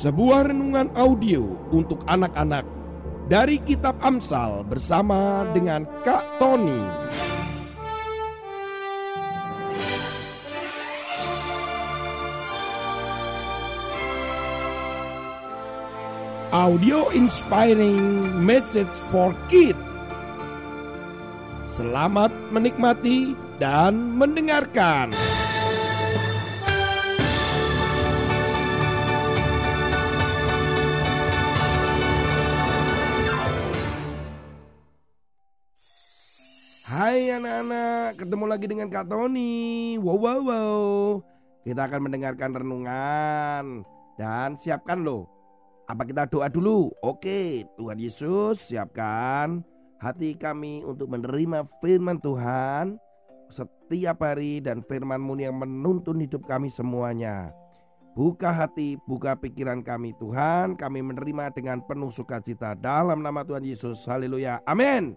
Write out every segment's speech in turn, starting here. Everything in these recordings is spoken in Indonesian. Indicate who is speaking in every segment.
Speaker 1: Sebuah renungan audio untuk anak-anak dari Kitab Amsal bersama dengan Kak Tony. Audio Inspiring Message for Kids. Selamat menikmati dan mendengarkan. Ketemu lagi dengan Kak Tony. Wow, wow, wow. Kita akan mendengarkan renungan dan siapkan loh. Apa kita doa dulu? Oke, Tuhan Yesus siapkan hati kami untuk menerima firman Tuhan setiap hari dan firman-Mu yang menuntun hidup kami semuanya. Buka hati, buka pikiran kami Tuhan, kami menerima dengan penuh sukacita dalam nama Tuhan Yesus. Haleluya. Amin.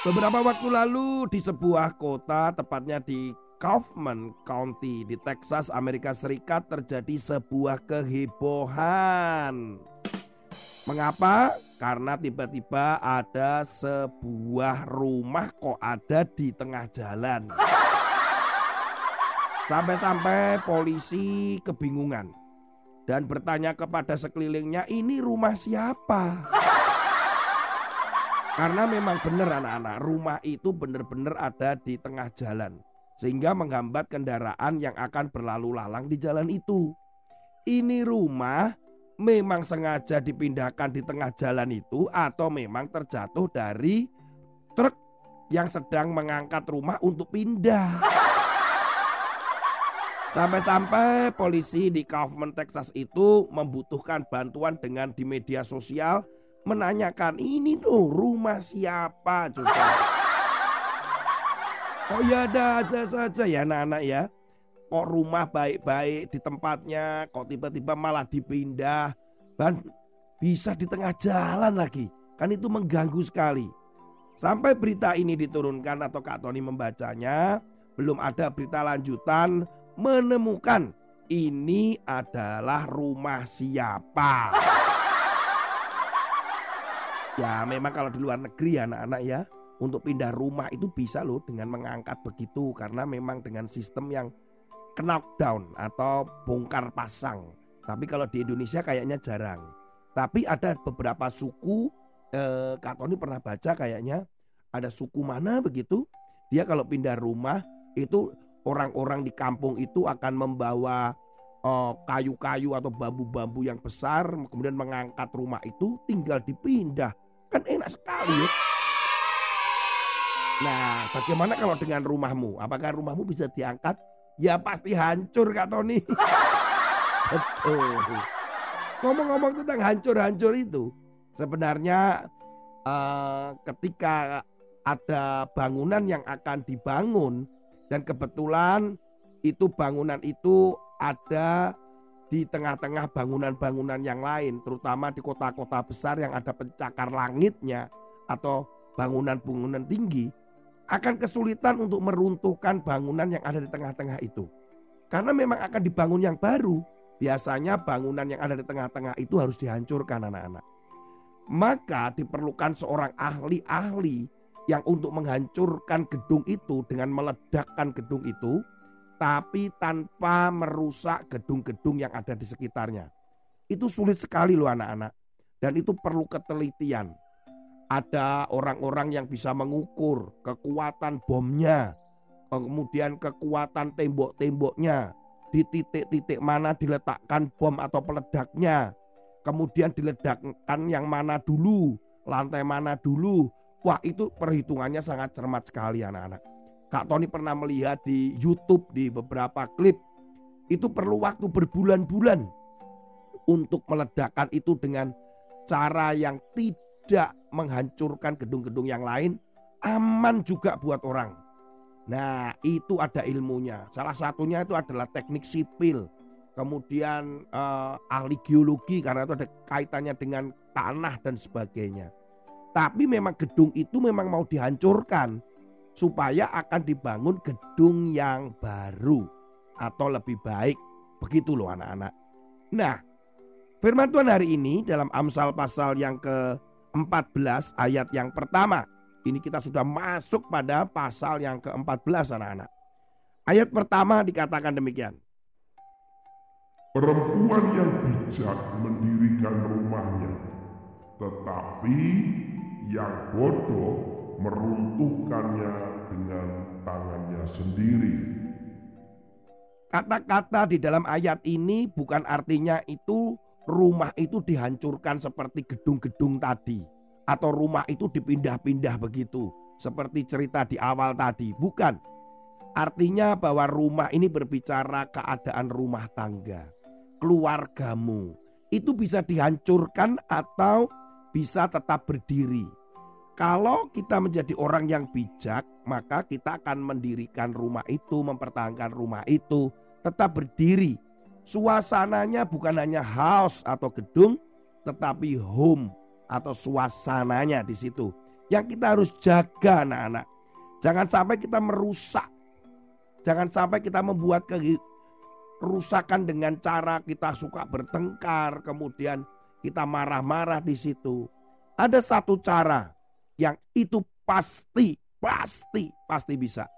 Speaker 1: Beberapa waktu lalu di sebuah kota, tepatnya di Kaufman County di Texas, Amerika Serikat terjadi sebuah kehebohan. Mengapa? Karena tiba-tiba ada sebuah rumah kok ada di tengah jalan. Sampai-sampai polisi kebingungan dan bertanya kepada sekelilingnya, "Ini rumah siapa?" Karena memang benar anak-anak, rumah itu benar-benar ada di tengah jalan. Sehingga menghambat kendaraan yang akan berlalu lalang di jalan itu. Ini rumah memang sengaja dipindahkan di tengah jalan itu atau memang terjatuh dari truk yang sedang mengangkat rumah untuk pindah. Sampai-sampai polisi di Kaufman, Texas itu membutuhkan bantuan dengan di media sosial menanyakan ini tuh rumah siapa coba. Oh ya ada ada saja ya anak-anak ya. Kok rumah baik-baik di tempatnya, kok tiba-tiba malah dipindah dan bisa di tengah jalan lagi. Kan itu mengganggu sekali. Sampai berita ini diturunkan atau Kak Tony membacanya, belum ada berita lanjutan menemukan ini adalah rumah siapa. Ya memang kalau di luar negeri ya anak-anak ya Untuk pindah rumah itu bisa loh dengan mengangkat begitu Karena memang dengan sistem yang knockdown atau bongkar pasang. Tapi kalau di Indonesia kayaknya jarang. Tapi ada beberapa suku eh, Kak Tony pernah baca kayaknya Ada suku mana begitu Dia kalau pindah rumah itu orang-orang di kampung itu akan membawa eh, kayu-kayu atau bambu-bambu yang besar kemudian mengangkat rumah itu tinggal dipindah kan enak sekali ya. Nah, bagaimana kalau dengan rumahmu? Apakah rumahmu bisa diangkat? Ya pasti hancur Kak Tony. Betul. Ngomong-ngomong tentang hancur-hancur itu, sebenarnya uh, ketika ada bangunan yang akan dibangun dan kebetulan itu bangunan itu ada di tengah-tengah bangunan-bangunan yang lain, terutama di kota-kota besar yang ada pencakar langitnya atau bangunan-bangunan tinggi, akan kesulitan untuk meruntuhkan bangunan yang ada di tengah-tengah itu. Karena memang akan dibangun yang baru, biasanya bangunan yang ada di tengah-tengah itu harus dihancurkan anak-anak. Maka diperlukan seorang ahli-ahli yang untuk menghancurkan gedung itu dengan meledakkan gedung itu tapi tanpa merusak gedung-gedung yang ada di sekitarnya. Itu sulit sekali loh anak-anak. Dan itu perlu ketelitian. Ada orang-orang yang bisa mengukur kekuatan bomnya, kemudian kekuatan tembok-temboknya, di titik-titik mana diletakkan bom atau peledaknya, kemudian diledakkan yang mana dulu, lantai mana dulu. Wah itu perhitungannya sangat cermat sekali anak-anak. Kak Tony pernah melihat di YouTube di beberapa klip itu perlu waktu berbulan-bulan untuk meledakkan itu dengan cara yang tidak menghancurkan gedung-gedung yang lain, aman juga buat orang. Nah, itu ada ilmunya. Salah satunya itu adalah teknik sipil. Kemudian eh, ahli geologi karena itu ada kaitannya dengan tanah dan sebagainya. Tapi memang gedung itu memang mau dihancurkan supaya akan dibangun gedung yang baru atau lebih baik Begitu loh anak-anak. Nah, firman Tuhan hari ini dalam Amsal pasal yang ke-14 ayat yang pertama. Ini kita sudah masuk pada pasal yang ke-14 anak-anak. Ayat pertama dikatakan demikian.
Speaker 2: Perempuan yang bijak mendirikan rumahnya, tetapi yang bodoh meruntuhkannya dengan tangannya sendiri.
Speaker 1: Kata-kata di dalam ayat ini bukan artinya itu rumah itu dihancurkan seperti gedung-gedung tadi atau rumah itu dipindah-pindah begitu seperti cerita di awal tadi. Bukan. Artinya bahwa rumah ini berbicara keadaan rumah tangga, keluargamu. Itu bisa dihancurkan atau bisa tetap berdiri. Kalau kita menjadi orang yang bijak, maka kita akan mendirikan rumah itu, mempertahankan rumah itu, tetap berdiri. Suasananya bukan hanya house atau gedung, tetapi home atau suasananya di situ. Yang kita harus jaga anak-anak. Jangan sampai kita merusak. Jangan sampai kita membuat kerusakan dengan cara kita suka bertengkar, kemudian kita marah-marah di situ. Ada satu cara yang itu pasti, pasti, pasti bisa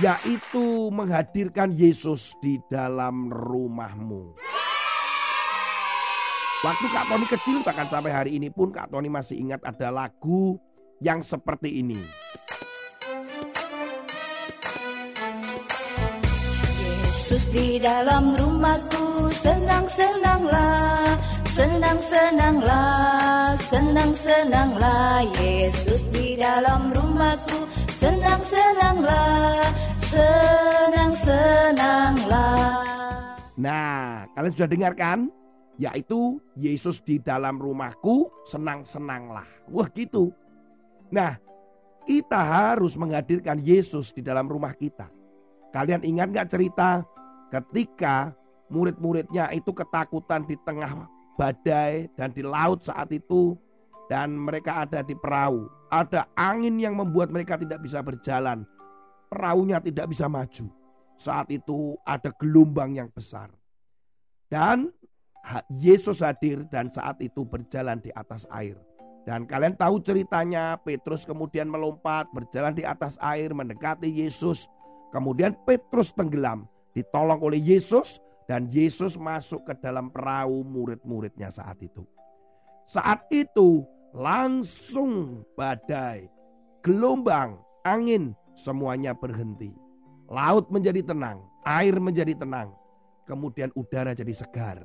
Speaker 1: yaitu menghadirkan Yesus di dalam rumahmu. Waktu Kak Tony kecil bahkan sampai hari ini pun Kak Tony masih ingat ada lagu yang seperti ini.
Speaker 3: Yesus di dalam rumahku senang-senanglah Senang-senanglah, senang-senanglah Yesus di dalam rumahku senang-senanglah senang-senanglah.
Speaker 1: Nah, kalian sudah dengar kan? Yaitu Yesus di dalam rumahku senang-senanglah. Wah gitu. Nah, kita harus menghadirkan Yesus di dalam rumah kita. Kalian ingat gak cerita ketika murid-muridnya itu ketakutan di tengah badai dan di laut saat itu dan mereka ada di perahu. Ada angin yang membuat mereka tidak bisa berjalan perahunya tidak bisa maju. Saat itu ada gelombang yang besar. Dan Yesus hadir dan saat itu berjalan di atas air. Dan kalian tahu ceritanya, Petrus kemudian melompat, berjalan di atas air, mendekati Yesus. Kemudian Petrus tenggelam, ditolong oleh Yesus, dan Yesus masuk ke dalam perahu murid-muridnya saat itu. Saat itu langsung badai, gelombang, angin semuanya berhenti. Laut menjadi tenang, air menjadi tenang, kemudian udara jadi segar.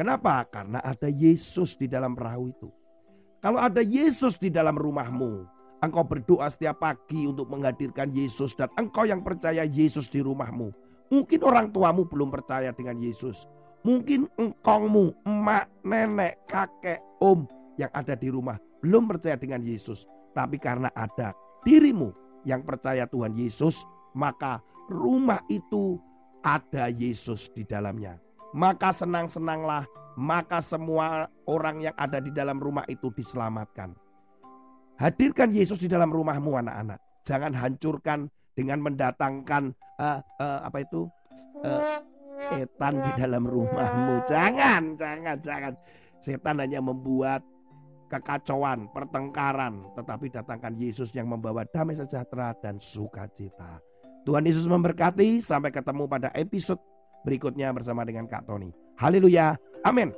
Speaker 1: Kenapa? Karena ada Yesus di dalam perahu itu. Kalau ada Yesus di dalam rumahmu, engkau berdoa setiap pagi untuk menghadirkan Yesus dan engkau yang percaya Yesus di rumahmu. Mungkin orang tuamu belum percaya dengan Yesus. Mungkin engkongmu, emak, nenek, kakek, om yang ada di rumah belum percaya dengan Yesus. Tapi karena ada dirimu yang percaya Tuhan Yesus, maka rumah itu ada Yesus di dalamnya. Maka senang-senanglah, maka semua orang yang ada di dalam rumah itu diselamatkan. Hadirkan Yesus di dalam rumahmu anak-anak. Jangan hancurkan dengan mendatangkan uh, uh, apa itu uh, setan di dalam rumahmu. Jangan, jangan, jangan. Setan hanya membuat kekacauan, pertengkaran, tetapi datangkan Yesus yang membawa damai sejahtera dan sukacita. Tuhan Yesus memberkati, sampai ketemu pada episode berikutnya bersama dengan Kak Tony. Haleluya, amin.